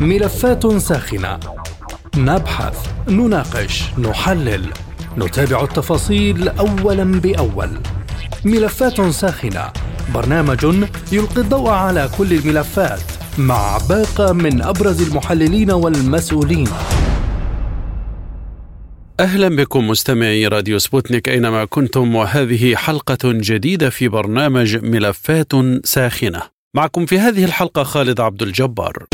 ملفات ساخنة نبحث، نناقش، نحلل، نتابع التفاصيل أولا بأول. ملفات ساخنة برنامج يلقي الضوء على كل الملفات مع باقة من أبرز المحللين والمسؤولين. أهلا بكم مستمعي راديو سبوتنيك أينما كنتم وهذه حلقة جديدة في برنامج ملفات ساخنة. معكم في هذه الحلقة خالد عبد الجبار.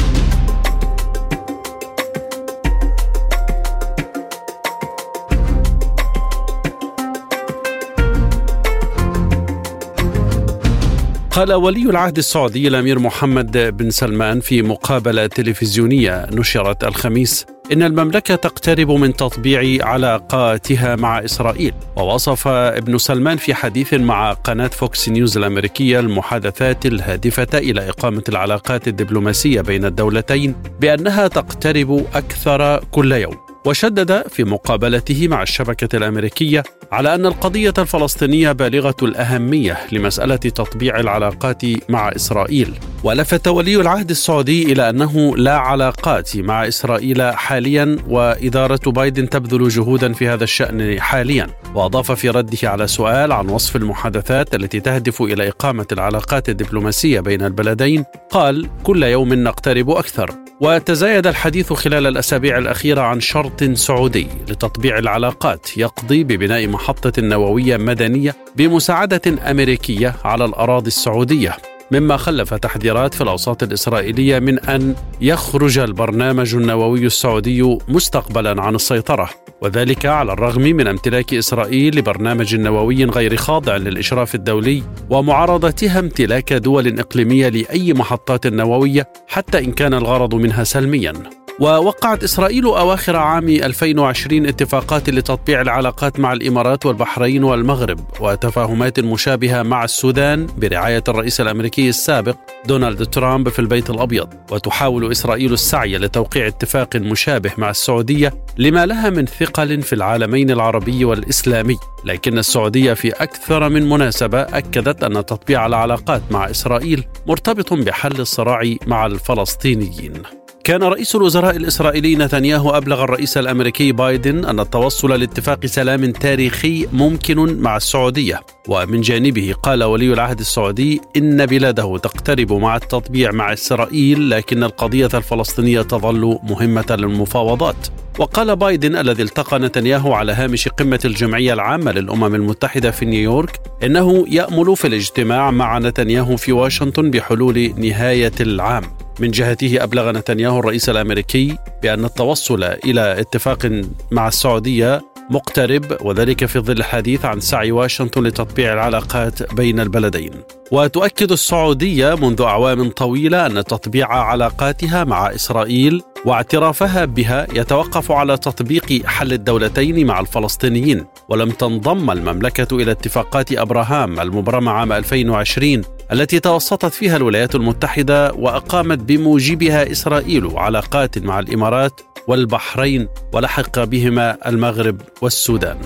قال ولي العهد السعودي الأمير محمد بن سلمان في مقابلة تلفزيونية نشرت الخميس إن المملكة تقترب من تطبيع علاقاتها مع إسرائيل. ووصف ابن سلمان في حديث مع قناة فوكس نيوز الأمريكية المحادثات الهادفة إلى إقامة العلاقات الدبلوماسية بين الدولتين بأنها تقترب أكثر كل يوم. وشدد في مقابلته مع الشبكة الأمريكية على أن القضية الفلسطينية بالغة الأهمية لمسألة تطبيع العلاقات مع إسرائيل. ولفت ولي العهد السعودي إلى أنه لا علاقات مع إسرائيل حاليا وإدارة بايدن تبذل جهودا في هذا الشأن حاليا. وأضاف في رده على سؤال عن وصف المحادثات التي تهدف إلى إقامة العلاقات الدبلوماسية بين البلدين قال كل يوم نقترب أكثر. وتزايد الحديث خلال الأسابيع الأخيرة عن شرط سعودي لتطبيع العلاقات يقضي ببناء محطة نووية مدنية بمساعدة أمريكية على الأراضي السعودية. مما خلف تحذيرات في الأوساط الإسرائيلية من أن يخرج البرنامج النووي السعودي مستقبلا عن السيطرة وذلك على الرغم من امتلاك إسرائيل لبرنامج نووي غير خاضع للإشراف الدولي ومعارضتها امتلاك دول إقليمية لأي محطات نووية حتى إن كان الغرض منها سلميا. ووقعت إسرائيل أواخر عام 2020 اتفاقات لتطبيع العلاقات مع الإمارات والبحرين والمغرب وتفاهمات مشابهة مع السودان برعاية الرئيس الأمريكي السابق دونالد ترامب في البيت الأبيض. وتحاول إسرائيل السعي لتوقيع اتفاق مشابه مع السعودية لما لها من ثقل في العالمين العربي والإسلامي. لكن السعودية في أكثر من مناسبة أكدت أن تطبيع العلاقات مع إسرائيل مرتبط بحل الصراع مع الفلسطينيين. كان رئيس الوزراء الإسرائيلي نتنياهو أبلغ الرئيس الأمريكي بايدن أن التوصل لاتفاق سلام تاريخي ممكن مع السعودية. ومن جانبه قال ولي العهد السعودي إن بلاده تقترب مع التطبيع مع إسرائيل لكن القضية الفلسطينية تظل مهمة للمفاوضات. وقال بايدن الذي التقى نتنياهو على هامش قمة الجمعية العامة للأمم المتحدة في نيويورك إنه يأمل في الاجتماع مع نتنياهو في واشنطن بحلول نهاية العام. من جهته أبلغ نتنياهو الرئيس الأمريكي بأن التوصل إلى اتفاق مع السعودية مقترب وذلك في ظل الحديث عن سعي واشنطن لتطبيع العلاقات بين البلدين. وتؤكد السعودية منذ أعوام طويلة أن تطبيع علاقاتها مع إسرائيل واعترافها بها يتوقف على تطبيق حل الدولتين مع الفلسطينيين ولم تنضم المملكة إلى اتفاقات إبراهام المبرمه عام 2020 التي توسطت فيها الولايات المتحدة وأقامت بموجبها إسرائيل علاقات مع الإمارات والبحرين ولحق بهما المغرب والسودان.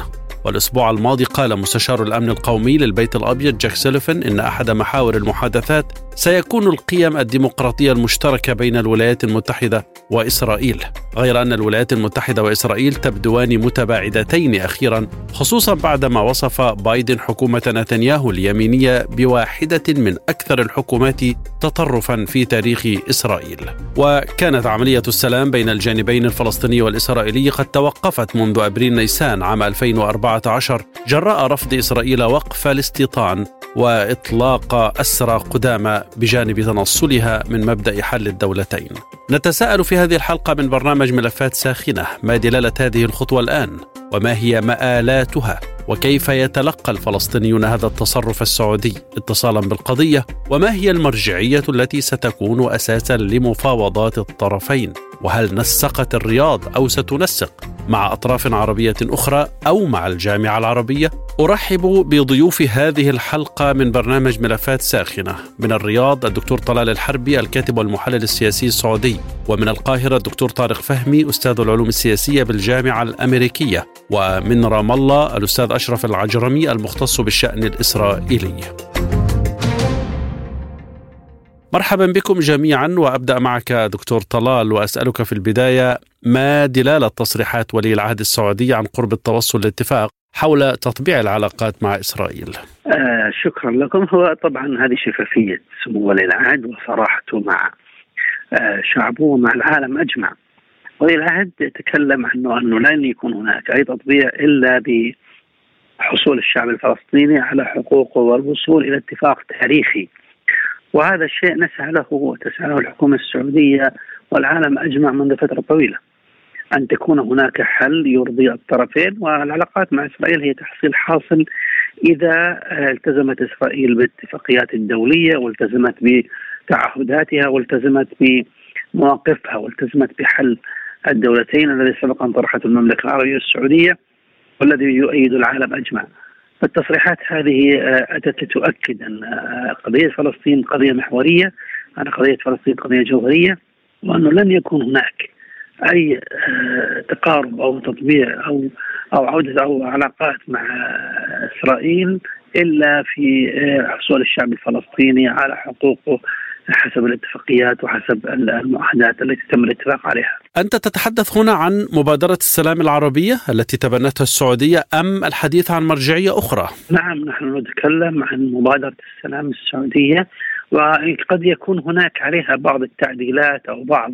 والأسبوع الماضي قال مستشار الأمن القومي للبيت الأبيض جاك سيلفن إن أحد محاور المحادثات سيكون القيم الديمقراطية المشتركة بين الولايات المتحدة وإسرائيل غير أن الولايات المتحدة وإسرائيل تبدوان متباعدتين أخيرا خصوصا بعدما وصف بايدن حكومة نتنياهو اليمينية بواحدة من أكثر الحكومات تطرفا في تاريخ إسرائيل. وكانت عملية السلام بين الجانبين الفلسطيني والإسرائيلي قد توقفت منذ أبريل نيسان عام 2014 جراء رفض إسرائيل وقف الاستيطان وإطلاق أسرى قدامى بجانب تنصلها من مبدأ حل الدولتين. نتساءل في هذه الحلقة من برنامج ملفات ساخنة ما دلالة هذه الخطوة الآن؟ وما هي مآلاتها؟ وكيف يتلقى الفلسطينيون هذا التصرف السعودي اتصالا بالقضية؟ وما هي المرجعية التي ستكون أساسا لمفاوضات الطرفين؟ وهل نسقت الرياض أو ستنسق مع أطراف عربية أخرى أو مع الجامعة العربية؟ أرحب بضيوف هذه الحلقة من برنامج ملفات ساخنة من الرياض الدكتور طلال الحربي الكاتب والمحلل السياسي السعودي ومن القاهرة الدكتور طارق فهمي أستاذ العلوم السياسية بالجامعة الأمريكية ومن رام الله الأستاذ أشرف العجرمي المختص بالشأن الإسرائيلي. مرحبا بكم جميعا وأبدأ معك دكتور طلال وأسألك في البداية ما دلالة تصريحات ولي العهد السعودي عن قرب التوصل لاتفاق حول تطبيع العلاقات مع إسرائيل. آه شكرا لكم هو طبعا هذه شفافية سمو ولي العهد وصراحته مع آه شعبه ومع العالم أجمع. ولي العهد تكلم عنه أنه لن يكون هناك أي تطبيع إلا بحصول الشعب الفلسطيني على حقوقه والوصول إلى اتفاق تاريخي. وهذا الشيء نسعى له وتسعى له الحكومة السعودية والعالم أجمع منذ فترة طويلة. أن تكون هناك حل يرضي الطرفين والعلاقات مع إسرائيل هي تحصيل حاصل إذا التزمت إسرائيل بالاتفاقيات الدوليه والتزمت بتعهداتها والتزمت بمواقفها والتزمت بحل الدولتين الذي سبق أن طرحته المملكة العربية السعودية والذي يؤيد العالم اجمع. فالتصريحات هذه أتت لتؤكد أن قضية فلسطين قضية محورية، ان قضية فلسطين قضية جوهرية وأنه لن يكون هناك أي آه، تقارب أو تطبيع أو أو عودة أو علاقات مع إسرائيل إلا في آه، حصول الشعب الفلسطيني على حقوقه حسب الاتفاقيات وحسب المعاهدات التي تم الاتفاق عليها. أنت تتحدث هنا عن مبادرة السلام العربية التي تبنتها السعودية أم الحديث عن مرجعية أخرى؟ نعم نحن نتكلم عن مبادرة السلام السعودية وقد يكون هناك عليها بعض التعديلات أو بعض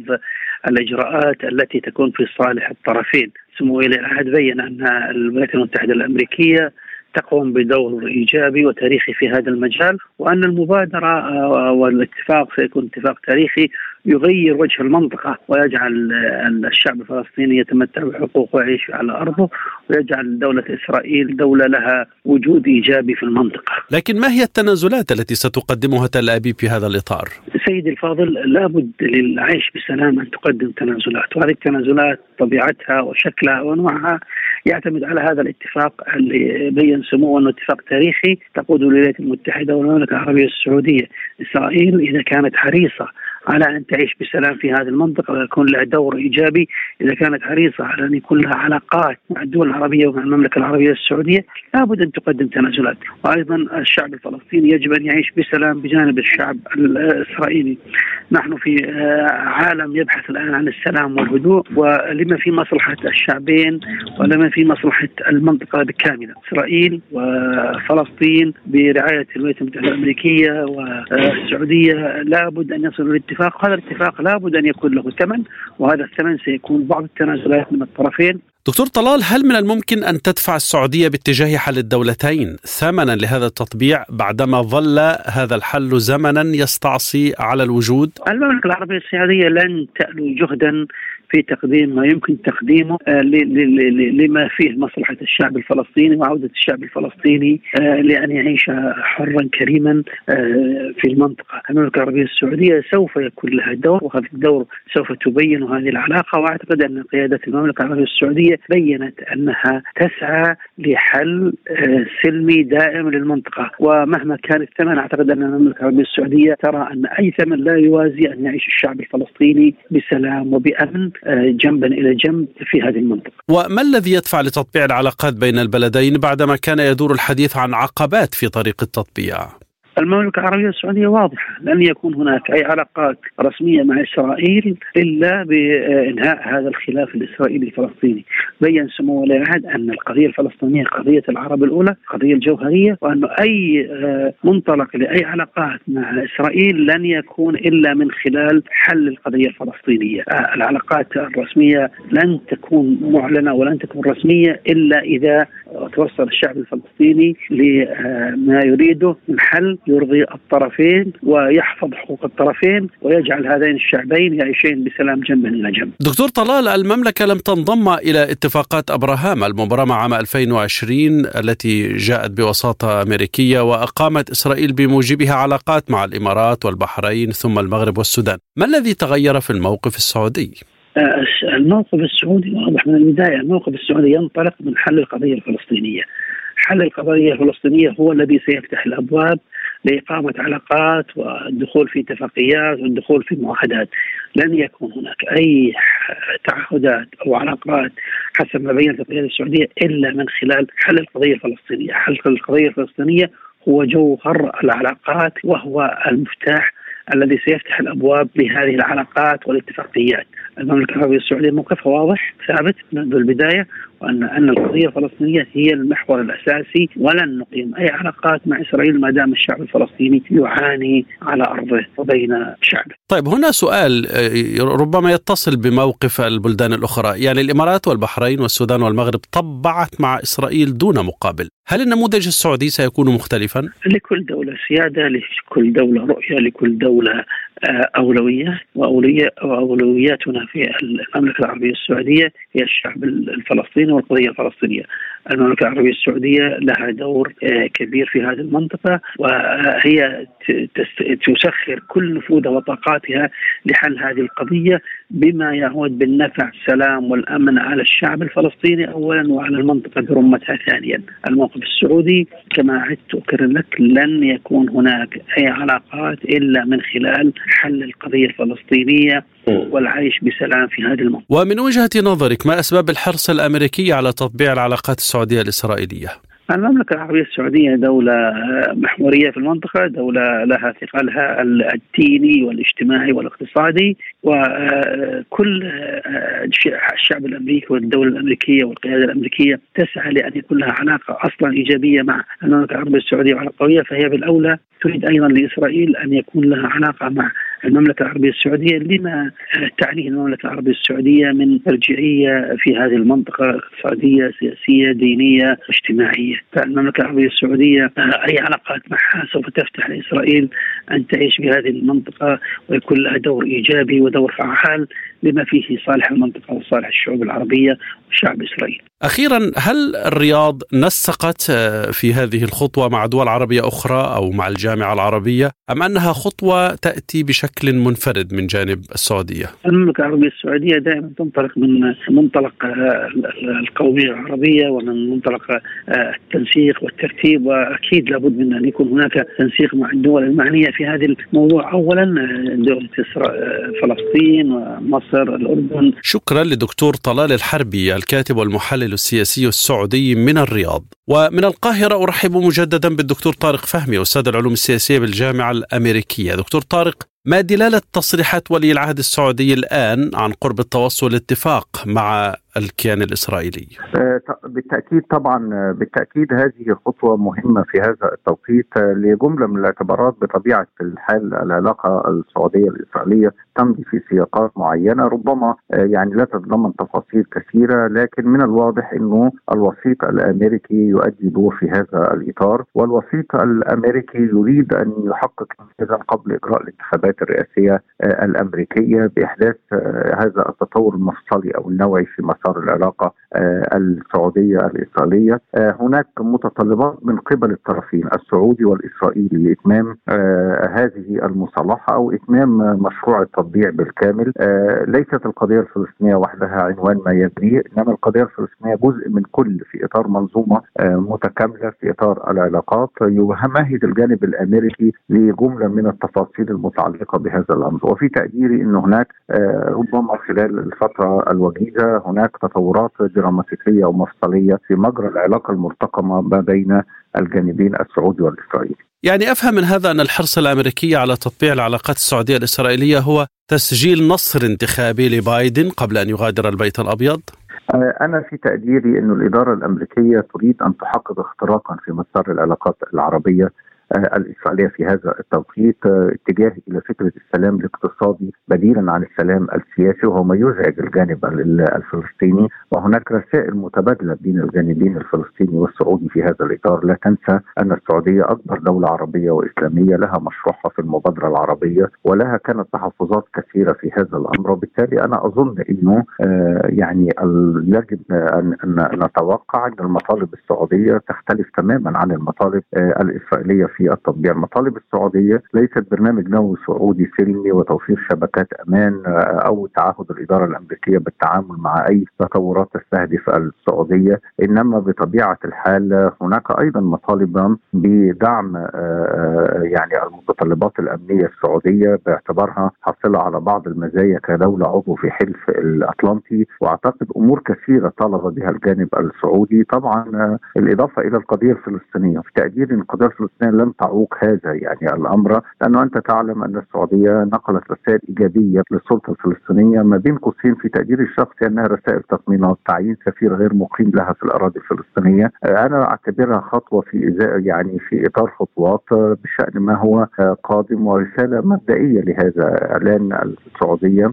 الإجراءات التي تكون في صالح الطرفين سمو ولي العهد بين أن الولايات المتحدة الأمريكية تقوم بدور إيجابي وتاريخي في هذا المجال وأن المبادرة آه، والاتفاق سيكون اتفاق تاريخي يغير وجه المنطقة ويجعل الشعب الفلسطيني يتمتع بحقوق ويعيش على أرضه ويجعل دولة إسرائيل دولة لها وجود إيجابي في المنطقة. لكن ما هي التنازلات التي ستقدمها تل أبيب في هذا الإطار؟ سيدي الفاضل لابد للعيش بسلام أن تقدم تنازلات وهذه التنازلات طبيعتها وشكلها وانواعها يعتمد على هذا الاتفاق اللي بين سموه أنه اتفاق تاريخي تقود الولايات المتحدة والمملكة العربية السعودية. إسرائيل إذا كانت حريصة على أن تعيش بسلام في هذه المنطقة ويكون لها دور إيجابي. إذا كانت حريصة على أن يكون لها علاقات مع الدول العربية ومع المملكة العربية السعودية لابد أن تقدم تنازلات. وأيضا الشعب الفلسطيني يجب أن يعيش بسلام بجانب الشعب الإسرائيلي. نحن في آه، عالم يبحث الآن عن السلام والهدوء ولما في مصلحة الشعبين ولما في مصلحة المنطقة بكاملة. إسرائيل وفلسطين برعاية الولايات المتحدة الأمريكية والسعودية لابد أن يصلوا الاتفاق هذا الاتفاق لابد أن يكون له ثمن وهذا الثمن سيكون بعض التنازلات من الطرفين دكتور طلال هل من الممكن أن تدفع السعودية باتجاه حل الدولتين ثمنا لهذا التطبيع بعدما ظل هذا الحل زمنا يستعصي على الوجود؟ المملكة العربية السعودية لن تألو جهدا في تقديم ما يمكن تقديمه آه، لما فيه مصلحة الشعب الفلسطيني وعودة الشعب الفلسطيني آه، لأن يعيش حرا كريما آه، في المنطقة. المملكة العربية السعودية سوف يكون لها دور وهذا الدور سوف تبين هذه العلاقة. وأعتقد أن قيادة المملكة العربية السعودية بينت أنها تسعى لحل سلمي دائم للمنطقة. ومهما كان الثمن أعتقد أن المملكة العربية السعودية ترى أن أي ثمن لا يوازي أن يعيش الشعب الفلسطيني بسلام وبأمن. جنبا إلى جنب في هذه المنطقة. وما الذي يدفع لتطبيع العلاقات بين البلدين بعدما كان يدور الحديث عن عقبات في طريق التطبيع؟ المملكة العربية السعودية واضحة لن يكون هناك أي علاقات رسمية مع إسرائيل إلا بإنهاء هذا الخلاف الإسرائيلي الفلسطيني. بين سمو ولي العهد أن القضية الفلسطينية قضية العرب الأولى قضية الجوهرية وأنه أي آه، منطلق لأي علاقات مع إسرائيل لن يكون إلا من خلال حل القضية الفلسطينية. آه، العلاقات الرسمية لن تكون معلنة ولن تكون رسمية إلا إذا توصل الشعب الفلسطيني لما يريده من حل يرضي الطرفين ويحفظ حقوق الطرفين ويجعل هذين الشعبين يعيشين بسلام جنبا إلى جنب. دكتور طلال المملكة لم تنضم إلى اتفاقات أبراهام المبرمه عام 2020 التي جاءت بوساطة أمريكية وأقامت إسرائيل بموجبها علاقات مع الإمارات والبحرين ثم المغرب والسودان. ما الذي تغير في الموقف السعودي؟ آه، الموقف السعودي واضح من البداية، الموقف السعودي ينطلق من حل القضية الفلسطينية. حل القضية الفلسطينية هو الذي سيفتح الأبواب لإقامة علاقات والدخول في اتفاقيات والدخول في معاهدات لن يكون هناك أي تعهدات أو علاقات حسب ما بينت القيادة السعودية إلا من خلال حل القضية الفلسطينية حل القضية الفلسطينية هو جوهر العلاقات وهو المفتاح الذي سيفتح الأبواب لهذه العلاقات والاتفاقيات. المملكة العربية السعودية موقفها واضح ثابت منذ البداية وأن أن القضية الفلسطينية هي المحور الأساسي ولن نقيم أي علاقات مع إسرائيل ما دام الشعب الفلسطيني يعاني على أرضه وبين شعبه. طيب هنا سؤال آه، ربما يتصل بموقف البلدان الأخرى، يعني الإمارات والبحرين والسودان والمغرب طبعت مع إسرائيل دون مقابل، هل النموذج السعودي سيكون مختلفا؟ لكل دولة سيادة، لكل دولة رؤية، لكل دولة آه، أولويات وأولوياتنا في المملكة العربية السعودية هي الشعب الفلسطيني والقضية الفلسطينية. المملكة العربية السعودية لها دور آه، كبير في هذه المنطقة وهي تسخر كل نفوذها وطاقاتها لحل هذه القضية بما يعود بالنفع السلام والأمن على الشعب الفلسطيني أولا وعلى المنطقة برمتها ثانيا. الموقف السعودي كما عدت أكرر لك لن يكون هناك أي علاقات إلا من خلال حل القضية الفلسطينية والعيش بسلام في هذه المنطقة ومن وجهة نظرك ما أسباب الحرص الأمريكي على تطبيع العلاقات السعودية الإسرائيلية؟ المملكة العربية السعودية دولة محورية في المنطقة دولة لها ثقلها الديني والاجتماعي والاقتصادي وكل الشعب الأمريكي والدولة الأمريكية والقيادة الأمريكية تسعى لأن يكون لها علاقة أصلا إيجابية مع المملكة العربية السعودية وعلاقة قوية فهي بالأولى تريد أيضا لإسرائيل أن يكون لها علاقة مع المملكة العربية السعودية لما تعنيه المملكة العربية السعودية من ترجيعية في هذه المنطقة اقتصادية سياسية دينية اجتماعية. فالمملكة العربية السعودية أي علاقات معها سوف تفتح لإسرائيل أن تعيش بهذه المنطقة ويكون لها دور إيجابي ودور فعال لما فيه صالح المنطقة وصالح الشعوب العربية وشعب إسرائيل. أخيرا هل الرياض نسقت آه، في هذه الخطوة مع دول عربية أخرى أو مع الجامعة العربية أم أنها خطوة تأتي بشكل منفرد من جانب السعودية؟ المملكة العربية السعودية دائما تنطلق من منطلق آه، القومية العربية ومن منطلق آه، التنسيق والترتيب وأكيد لابد من أن يكون هناك تنسيق مع الدول المعنية في هذا الموضوع. أولا دولة فلسطين ومصر الأردن. شكرا لدكتور طلال الحربي الكاتب والمحلل السياسي السعودي من الرياض. ومن القاهرة أرحب مجددا بالدكتور طارق فهمي أستاذ العلوم السياسية بالجامعة الأمريكية. دكتور طارق ما دلالة تصريحات ولي العهد السعودي الآن عن قرب التوصل لاتفاق مع الكيان الإسرائيلي. آه، بالتأكيد طبعا آه، بالتأكيد هذه خطوة مهمة في هذا التوقيت آه، لجملة من الاعتبارات بطبيعة الحال العلاقة السعودية الإسرائيلية تمضي في سياقات معينة ربما يعني لا تتضمن تفاصيل كثيرة لكن من الواضح أنه الوسيط الأمريكي يؤدي دور في هذا الإطار والوسيط الأمريكي يريد أن يحقق إذا قبل إجراء الانتخابات الرئاسية الأمريكية بإحداث هذا التطور المفصلي أو النوعي في مسار العلاقة آه، السعودية الإسرائيلية. آه، هناك متطلبات من قبل الطرفين السعودي والإسرائيلي لإتمام آه، هذه المصالحة أو إتمام مشروع التطبيع بالكامل. ليست القضية الفلسطينية وحدها عنوان ما يجري إنما القضية الفلسطينية جزء من كل في إطار منظومة متكاملة في إطار العلاقات. يمهد الجانب الأمريكي لجملة من التفاصيل المتعلقة بهذا الأمر. وفي تقديري إن هناك ربما خلال الفترة الوجيزة هناك تطورات دراماتيكية ومفصلية في مجرى العلاقة المرتقمة ما بين الجانبين السعودي والإسرائيلي. يعني أفهم من هذا أن الحرص الأمريكي على تطبيع العلاقات السعودية الإسرائيلية هو تسجيل نصر انتخابي لبايدن قبل أن يغادر البيت الأبيض؟ آه، أنا في تقديري أن الإدارة الأمريكية تريد أن تحقق اختراقا في مسار العلاقات العربية الإسرائيلية في هذا التوقيت آه، اتجاه إلى فكرة السلام الاقتصادي بديلا عن السلام السياسي وهو ما يزعج الجانب الفلسطيني. وهناك رسائل متبادلة بين الجانبين الفلسطيني والسعودي في هذا الإطار. لا تنسى أن السعودية أكبر دولة عربية وإسلامية لها مشروعها في المبادرة العربية ولها كانت تحفظات كثيرة في هذا الأمر. وبالتالي أنا أظن أنه آه، يعني يجب أن نتوقع أن المطالب السعودية تختلف تماما عن المطالب الإسرائيلية في في التطبيع. المطالب السعودية ليست برنامج نووي سعودي سلمي وتوفير شبكات أمان آه، أو تعهد الإدارة الأمريكية بالتعامل مع أي تطورات تستهدف السعودية. إنما بطبيعة الحال هناك أيضا مطالب بدعم آه، آه، يعني المتطلبات الأمنية السعودية باعتبارها حاصلة على بعض المزايا كدولة عضو في حلف الأطلنطي. وأعتقد أمور كثيرة طالب بها الجانب السعودي. طبعا الإضافة إلى القضية الفلسطينية. في تقدير القضية الفلسطينية تعوق هذا يعني الأمر لأنه أنت تعلم أن السعودية نقلت رسائل إيجابية للسلطة الفلسطينية ما بين قوسين في تقدير الشخصي أنها رسائل تطمينات تعيين سفير غير مقيم لها في الأراضي الفلسطينية. أنا أعتبرها خطوة في يعني في إطار خطوات بشأن ما هو قادم ورسالة مبدئية لهذا إعلان السعودية.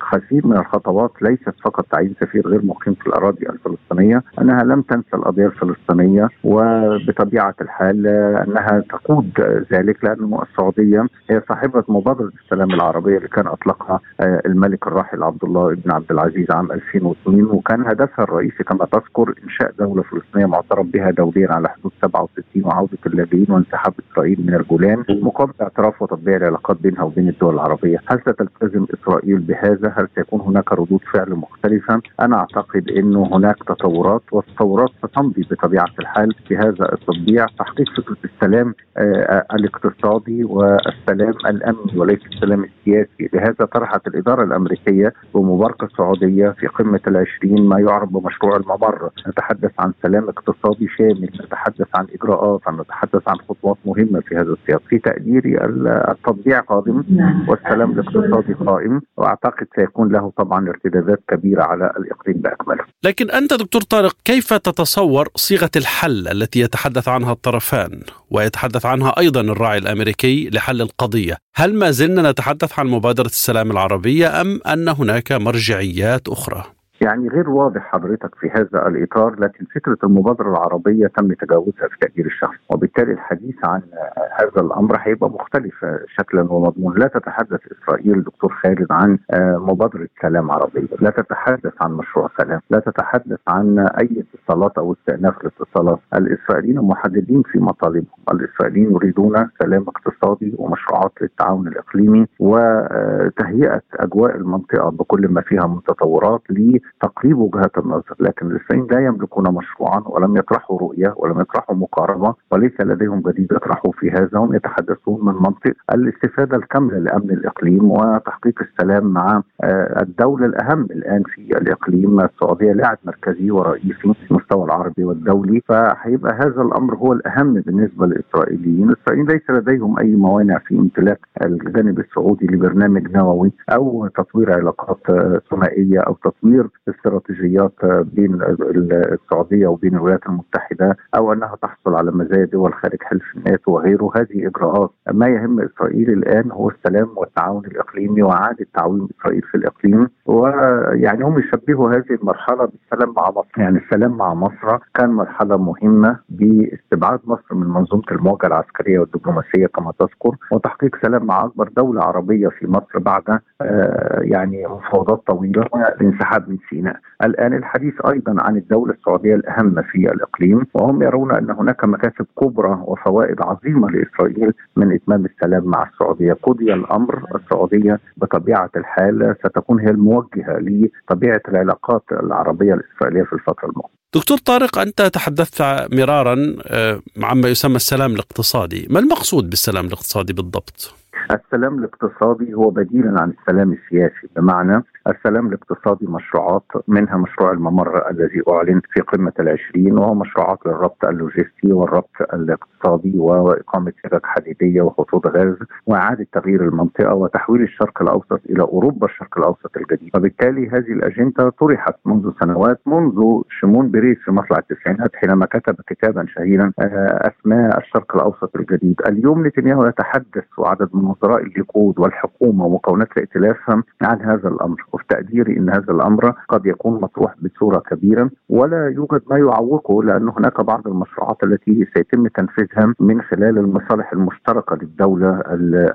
خزين من الخطوات ليست فقط تعيين سفير غير مقيم في الأراضي الفلسطينية أنها لم تنسى القضية الفلسطينية وبطبيعة الحال أنها تقود ذلك لأن السعودية هي صاحبة مبادرة السلام العربية اللي كان أطلقها آه، الملك الراحل عبد الله بن عبد العزيز عام 2002 وكان هدفها الرئيسي كما تذكر إنشاء دولة فلسطينية معترف بها دوليا على حدود 67 وعودة اللاجئين وانسحاب إسرائيل من الجولان مقابل اعتراف وتطبيع العلاقات بينها وبين الدول العربية. هل ستلتزم إسرائيل بهذا؟ هل سيكون هناك ردود فعل مختلفة؟ أنا أعتقد أنه هناك تطورات والتطورات ستمضي بطبيعة الحال في هذا التطبيع. تحقيق فكرة السلام آه، الاقتصادي والسلام الأمني وليس السلام السياسي، لهذا طرحت الإدارة الأمريكية بمباركة سعودية في قمة العشرين ما يعرف بمشروع الممر، نتحدث عن سلام اقتصادي شامل، نتحدث عن إجراءات، نتحدث عن خطوات مهمة في هذا السياق، في تقديري التطبيع قادم. والسلام الاقتصادي قائم، وأعتقد سيكون له طبعا ارتدادات كبيرة على الإقليم بأكمله. لكن أنت دكتور طارق كيف تتصور صيغة الحل التي يتحدث عنها الطرفان ويتحدث عنها أيضا الراعي الأمريكي لحل القضية، هل ما زلنا نتحدث عن مبادرة السلام العربية أم أن هناك مرجعيات أخرى؟ يعني غير واضح حضرتك في هذا الإطار لكن فكرة المبادرة العربية تم تجاوزها في تقدير الشخص وبالتالي الحديث عن هذا الأمر هيبقى مختلف شكلا ومضمون لا تتحدث إسرائيل دكتور خالد عن مبادرة سلام عربيه لا تتحدث عن مشروع سلام لا تتحدث عن أي اتصالات أو استئناف الاتصالات. الإسرائيليين محددين في مطالبهم الإسرائيليين يريدون سلام اقتصادي ومشروعات للتعاون الإقليمي وتهيئة أجواء المنطقة بكل ما فيها من تطورات تقريب وجهات النظر لكن الاثنين لا يملكون مشروعا ولم يطرحوا رؤية ولم يطرحوا مقاربة وليس لديهم جديد يطرحوا في هذا هم يتحدثون من منطق الاستفادة الكاملة لأمن الإقليم وتحقيق السلام مع آه، الدولة الأهم الآن في الإقليم السعودية لاعب مركزي ورئيسي في المستوى العربي والدولي. فهيبقى هذا الأمر هو الأهم بالنسبة للإسرائيليين، الإسرائيليين ليس لديهم أي موانع في امتلاك الجانب السعودي لبرنامج نووي أو تطوير علاقات ثنائية أو تطوير استراتيجيات بين السعودية وبين الولايات المتحدة أو أنها تحصل على مزايا دول خارج حلف الناتو وغيره. هذه إجراءات. ما يهم إسرائيل الآن هو السلام والتعاون الإقليمي وإعادة تعويم إسرائيل في الإقليم. ويعني هم يشبهوا هذه المرحلة بالسلام مع مصر. يعني السلام مع مصر كان مرحلة مهمة باستبعاد مصر من منظومة المواجهه العسكرية والدبلوماسية كما تذكر وتحقيق سلام مع أكبر دولة عربية في مصر بعد آه، يعني مفاوضات طويلة والانسحاب من سيناء. الآن الحديث أيضا عن الدولة السعودية الأهم في الإقليم وهم يرون أن هناك مكاسب كبرى وفوائد عظيمة لإسرائيل من إتمام السلام مع السعودية. قضي الأمر السعودية بطبيعة الحال ستكون هي الموجهة لطبيعة العلاقات العربية الإسرائيلية في الفترة المقبلة. دكتور طارق أنت تحدثت مرارا آه، عما يسمى السلام الاقتصادي. ما المقصود بالسلام الاقتصادي بالضبط؟ السلام الاقتصادي هو بديلا عن السلام السياسي. بمعنى السلام الاقتصادي مشروعات منها مشروع الممر الذي أعلن في قمة العشرين وهو مشروعات للربط اللوجستي والربط الاقتصادي وإقامة سكك حديدية وخطوط غاز وإعادة تغيير المنطقة وتحويل الشرق الأوسط إلى أوروبا الشرق الأوسط الجديد. وبالتالي هذه الأجندة طرحت منذ سنوات منذ شمعون بيريس في مطلع التسعينات حينما كتب كتابا شهيرا آه، أسماه الشرق الأوسط الجديد. اليوم نتنياهو يتحدث وعدد من وزراء الليكود والحكومة ومكونات الائتلاف عن هذا الأمر وفي تقديري إن هذا الأمر قد يكون مطروح بصورة كبيرة. ولا يوجد ما يعوقه لأن هناك بعض المشروعات التي سيتم تنفيذها من خلال المصالح المشتركة للدولة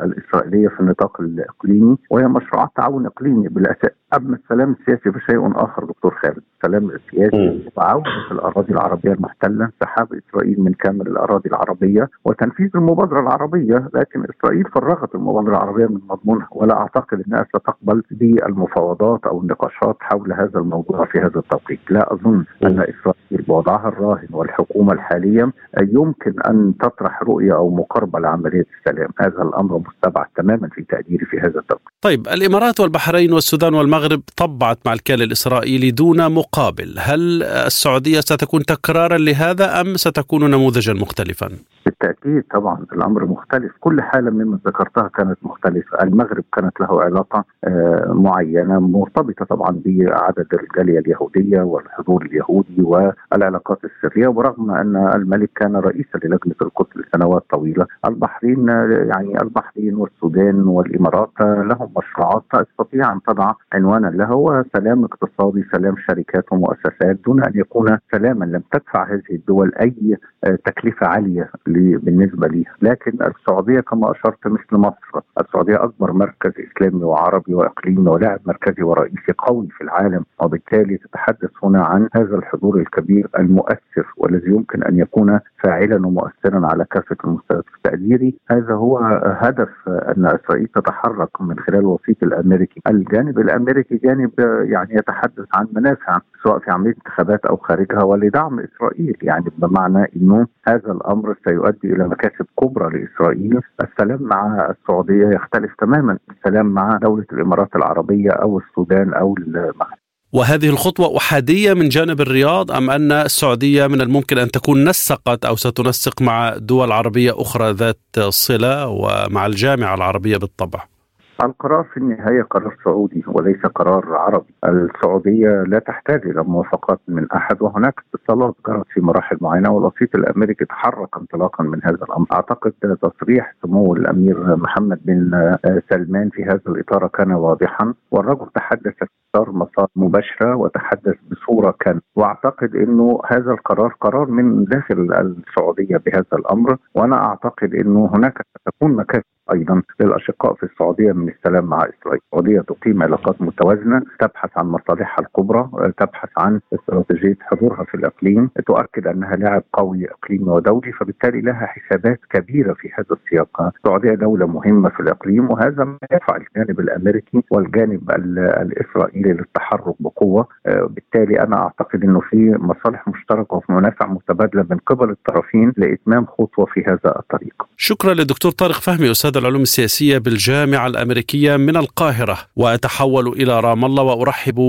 الإسرائيلية في النطاق الإقليمي وهي مشروعات تعاون إقليمي بالأساس. اما السلام السياسي فشيء آخر دكتور خالد. السلام السياسي وعودة الأراضي العربية المحتلة انسحاب إسرائيل من كامل الأراضي العربية وتنفيذ المبادرة العربية لكن إسرائيل فرغت المبادرة العربية من مضمونها. ولا أعتقد أنها ستقبل بالمفاوضات أو النقاشات حول هذا الموضوع في هذا التوقيت. لا أظن أن إسرائيل بوضعها الراهن والحكومة الحالية يمكن أن تطرح رؤية أو مقاربة لعملية السلام. هذا الأمر مستبعد تماما في تقديري في هذا التوقيت. طيب الإمارات والبحرين والسودان والمغرب المغرب طبعت مع الكيان الإسرائيلي دون مقابل. هل السعودية ستكون تكرارا لهذا أم ستكون نموذجا مختلفا؟ بالتأكيد طبعا الأمر مختلف. كل حالة مما ذكرتها كانت مختلفة. المغرب كانت له علاقة آه، معينة مرتبطة طبعا بعدد الجاليه اليهودية والحضور اليهودي والعلاقات السرية ورغم أن الملك كان رئيسا للجنة القدس لسنوات طويلة. البحرين يعني البحرين والسودان والإمارات لهم مشروعات تستطيع أن تضع عنوانا له سلام اقتصادي سلام شركات ومؤسسات دون أن يكون سلاما. لم تدفع هذه الدول أي آه، تكلفة عالية بالنسبة ليها لكن السعودية كما أشرت مثل مصر السعودية أكبر مركز إسلامي وعربي وإقليمي ولاعب مركزي ورئيسي قوي في العالم وبالتالي تتحدث هنا عن هذا الحضور الكبير المؤثر والذي يمكن أن يكون فاعلا ومؤثرا على كافة المستويات تقديري هذا هو هدف أن اسرائيل تتحرك من خلال الوسيط الأمريكي. الجانب الأمريكي جانب يعني يتحدث عن منافع سواء في عملية انتخابات أو خارجها ولدعم إسرائيل يعني بمعنى إنه هذا الأمر سيؤدي إلى مكاسب كبرى لإسرائيل، السلام مع السعودية يختلف تماما السلام مع دولة الإمارات العربية أو السودان أو المغرب. وهذه الخطوة أحادية من جانب الرياض أم أن السعودية من الممكن أن تكون نسقت أو ستنسق مع دول عربية أخرى ذات صلة ومع الجامعة العربية بالطبع؟ القرار في النهاية قرار سعودي وليس قرار عربي، السعودية لا تحتاج إلى موافقات من أحد وهناك اتصالات جرت في مراحل معينة والوسيط الأمريكي تحرك انطلاقا من هذا الأمر، أعتقد تصريح سمو الأمير محمد بن سلمان في هذا الإطار كان واضحا والرجل تحدث اختار مسار مباشرة وتحدث بصورة كان. وأعتقد إنه هذا القرار قرار من داخل السعودية بهذا الأمر وأنا أعتقد إنه هناك ستكون مكاسب. أيضا للاشقاء في السعودية من السلام مع إسرائيل، السعودية تقيم علاقات متوازنة، تبحث عن مصالحها الكبرى، تبحث عن استراتيجية حضورها في الإقليم، تؤكد أنها لاعب قوي إقليمي ودولي، فبالتالي لها حسابات كبيرة في هذا السياق، السعودية دولة مهمة في الإقليم وهذا ما يدفع الجانب الأمريكي والجانب الإسرائيلي للتحرك بقوة، بالتالي أنا أعتقد إنه في مصالح مشتركة وفي منافع متبادلة من قبل الطرفين لإتمام خطوة في هذا الطريق. شكرا للدكتور طارق فهمي أستاذ العلوم السياسية بالجامعة الأمريكية من القاهرة وأتحول إلى رام الله وأرحب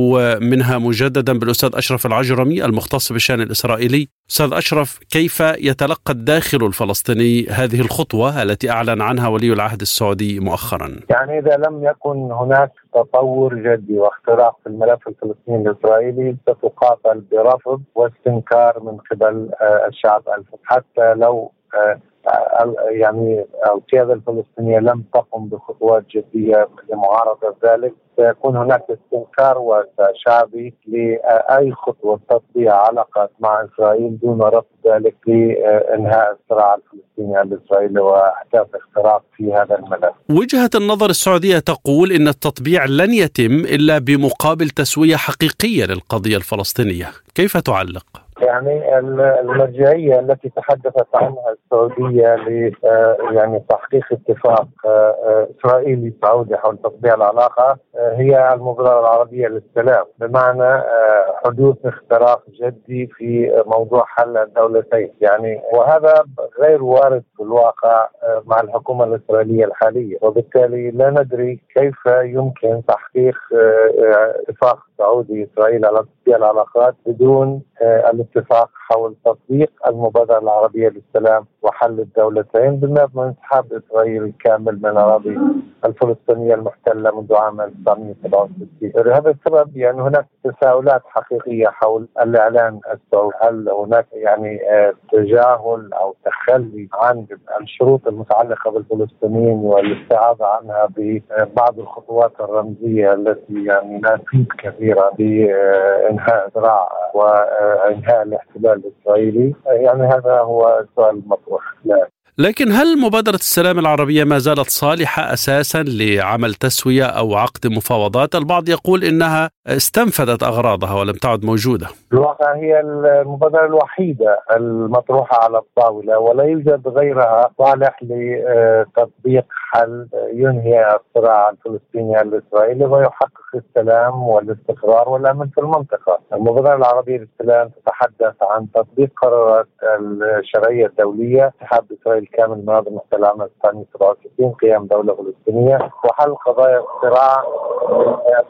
منها مجددا بالأستاذ أشرف العجرمي المختص بالشأن الإسرائيلي. أستاذ أشرف كيف يتلقى الداخل الفلسطيني هذه الخطوة التي أعلن عنها ولي العهد السعودي مؤخرا؟ يعني إذا لم يكن هناك تطور جدي واختراق في الملف الفلسطيني الإسرائيلي ستقابل برفض واستنكار من قبل الشعب الفلسطيني حتى لو يعني القيادة الفلسطينية لم تقم بخطوات جدية لمعارضة ذلك سيكون هناك استنكار واسع شعبي لأي خطوة تطبيع علاقات مع إسرائيل دون رفض ذلك لإنهاء الصراع الفلسطيني الاسرائيلي وأحداث اختراق في هذا الملف. وجهة النظر السعودية تقول إن التطبيع لن يتم إلا بمقابل تسوية حقيقية للقضية الفلسطينية، كيف تعلق؟ يعني المرجعية التي تحدثت عنها السعودية ل يعني تحقيق اتفاق إسرائيلي سعودي حول تطبيع العلاقة هي المبادرة العربية للسلام. بمعنى حدوث اختراق جدي في موضوع حل الدولتين. يعني وهذا غير وارد في الواقع مع الحكومة الإسرائيلية الحالية. وبالتالي لا ندري كيف يمكن تحقيق اتفاق سعودي إسرائيل على تطبيع العلاقات بدون الاتفاق. حول تطبيق المبادرة العربية للسلام وحل الدولتين بالنسبة لانسحاب اسرائيل الكامل من الأراضي الفلسطينية المحتلة منذ عام 1967 هذا السبب يعني هناك تساؤلات حقيقية حول الإعلان السعودي هل هناك يعني تجاهل أو تخلي عن الشروط المتعلقة بالفلسطينيين والابتعاد عنها ببعض الخطوات الرمزية التي يعني لا تفيد كثيرا بإنهاء الصراع وإنهاء الاحتلال الإسرائيلي. يعني هذا هو السؤال المطروح. لا. لكن هل مبادرة السلام العربية ما زالت صالحة أساسا لعمل تسوية أو عقد مفاوضات؟ البعض يقول إنها استنفذت أغراضها ولم تعد موجودة. الواقع هي المبادرة الوحيدة المطروحة على الطاولة ولا يوجد غيرها صالح لتطبيق حل ينهي الصراع الفلسطيني الإسرائيلي ويحقق السلام والاستقرار والأمن في المنطقة. المبادرة العربية للسلام تتحدث عن تطبيق قرارات الشرعية الدولية انسحاب إسرائيل الكامل من هذا المحتل عام 1967 قيام دولة فلسطينية وحل قضايا الصراع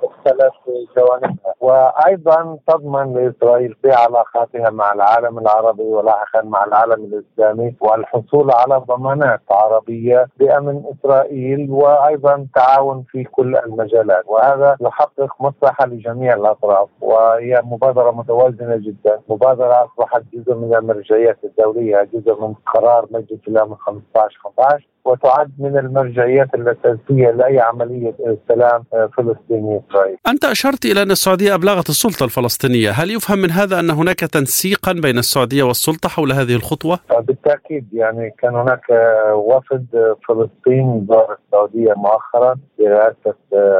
مختلف جوانبها. وأيضا تضمن لإسرائيل في علاقاتها مع العالم العربي ولاحقا مع العالم الإسلامي والحصول على ضمانات عربية بأمن إسرائيل وأيضا تعاون في كل المجالات. وهذا يحقق مصلحة لجميع الأطراف وهي مبادرة متوازنة جدا. مبادرة أصبحت جزء من المرجعيات الدولية جزء من قرار مجلس الأمن calma, calma, baixo, baixo. وتعد من المرجعيات الأساسية لأي عملية سلام فلسطيني إسرائيلي. أنت أشرت إلى أن السعودية أبلغت السلطة الفلسطينية، هل يفهم من هذا أن هناك تنسيقا بين السعودية والسلطة حول هذه الخطوة؟ بالتأكيد يعني كان هناك وفد فلسطيني زار السعودية مؤخرا برئاسة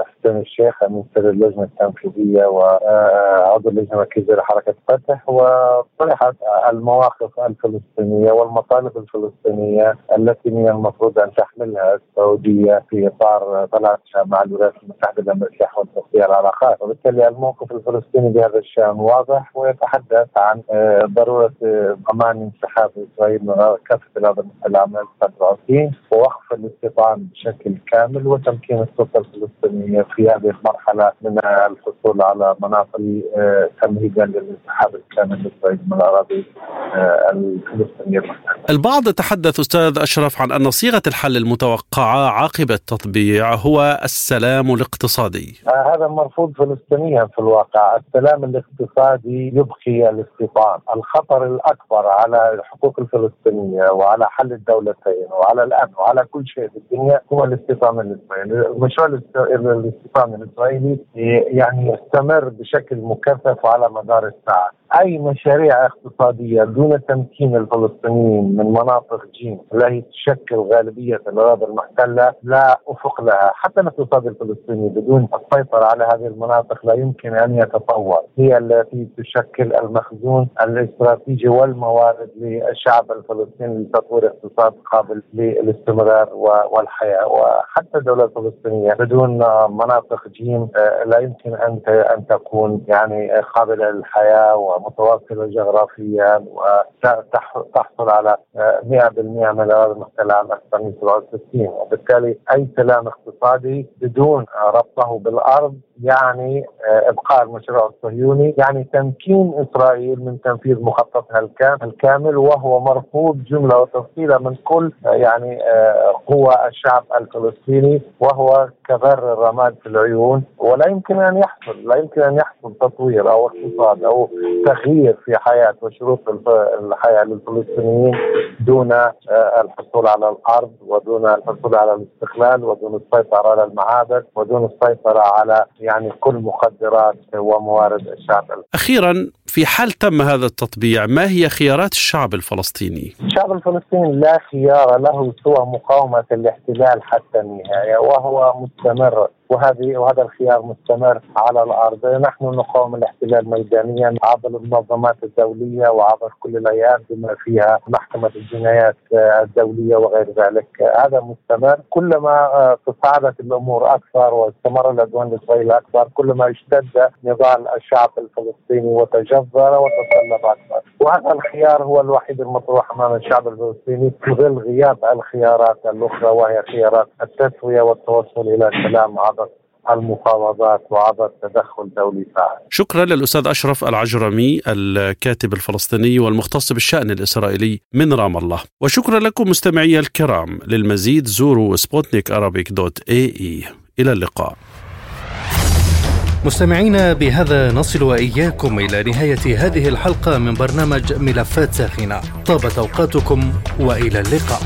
حسين الشيخ أمين سر اللجنة التنفيذية وعضو اللجنة المركزيه لحركه فتح وطرحت المواقف الفلسطينية والمطالب الفلسطينية التي من المفروض أن تحملها السعودية في إطار طلعتها مع الولايات المتحدة الأمريكية حول تطوير العلاقات، وبالتالي الموقف الفلسطيني بهذا الشأن واضح ويتحدث عن ضرورة ضمان انسحاب إسرائيل من كافه الاراضي المحتله 37 ووقف الاستيطان بشكل كامل وتمكين السلطة الفلسطينية في هذه المرحلة من الحصول على مناطق تمهيدا للانسحاب الكامل لإسرائيل من الأراضي الفلسطينية المحتله. البعض تحدث أستاذ أشرف عن أن صيغة الحل المتوقعة عقب التطبيع هو السلام الاقتصادي. هذا مرفوض فلسطينيا في الواقع، السلام الاقتصادي يبقي الاستيطان، الخطر الأكبر على الحقوق الفلسطينية وعلى حل الدولتين وعلى الأمن وعلى كل شيء في الدنيا هو الاستيطان الإسرائيلي، مشروع الاستيطان الإسرائيلي يعني يستمر بشكل مكثف على مدار الساعة. أي مشاريع اقتصادية دون تمكين الفلسطينيين من مناطق جيم التي تشكل غالبية الاراضي المحتلة لا أفق لها، حتى الاقتصاد الفلسطيني بدون السيطرة على هذه المناطق لا يمكن أن يتطور، هي التي تشكل المخزون الاستراتيجي والموارد للشعب الفلسطيني لتطوير اقتصاد قابل للاستمرار والحياة، وحتى الدولة الفلسطينية بدون مناطق جيم لا يمكن ان أن تكون يعني قابلة للحياة ومتواصله جغرافيا وتحصل على 100% من الاراضي المحتله عام 1967 وبالتالي أي سلام اقتصادي بدون ربطه بالأرض يعني إبقاء المشروع الصهيوني يعني تمكين إسرائيل من تنفيذ مخططها الكامل وهو مرفوض جملة وتفصيلا من كل يعني قوى الشعب الفلسطيني وهو كبر الرماد في العيون ولا يمكن أن يحصل لا يمكن أن يحصل تطوير أو اقتصاد أو تغيير في حياة وشروط الحياة للفلسطينيين دون الحصول على الأرض ودون الحصول على الاستقلال ودون السيطرة على المعابد ودون السيطرة على يعني كل مقدرات وموارد الشعب أخيرا في حال تم هذا التطبيع ما هي خيارات الشعب الفلسطيني؟ الشعب الفلسطيني لا خيار له سوى مقاومة الاحتلال حتى النهاية وهو مستمر وهذه وهذا الخيار مستمر على الأرض، نحن نقاوم الاحتلال ميدانيا عبر المنظمات الدولية وعبر كل الهيئات بما فيها محكمة الجنايات الدولية وغير ذلك، هذا مستمر، كلما تصاعدت الأمور أكثر واستمر العدوان الاسرائيلي أكثر، كلما اشتد نضال الشعب الفلسطيني وتجذر وتسلب أكثر، وهذا الخيار هو الوحيد المطروح أمام الشعب الفلسطيني في ظل غياب الخيارات الأخرى وهي خيارات التسوية والتوصل إلى السلام عبر المفاوضات وعبر تدخل دولي فاعل. شكرا للأستاذ أشرف العجرمي الكاتب الفلسطيني والمختص بالشأن الإسرائيلي من رام الله، وشكرا لكم مستمعي الكرام، للمزيد زوروا سبوتنيك dot ae إلى اللقاء. مستمعينا بهذا نصل وإياكم إلى نهاية هذه الحلقة من برنامج ملفات ساخنة، طابت أوقاتكم وإلى اللقاء.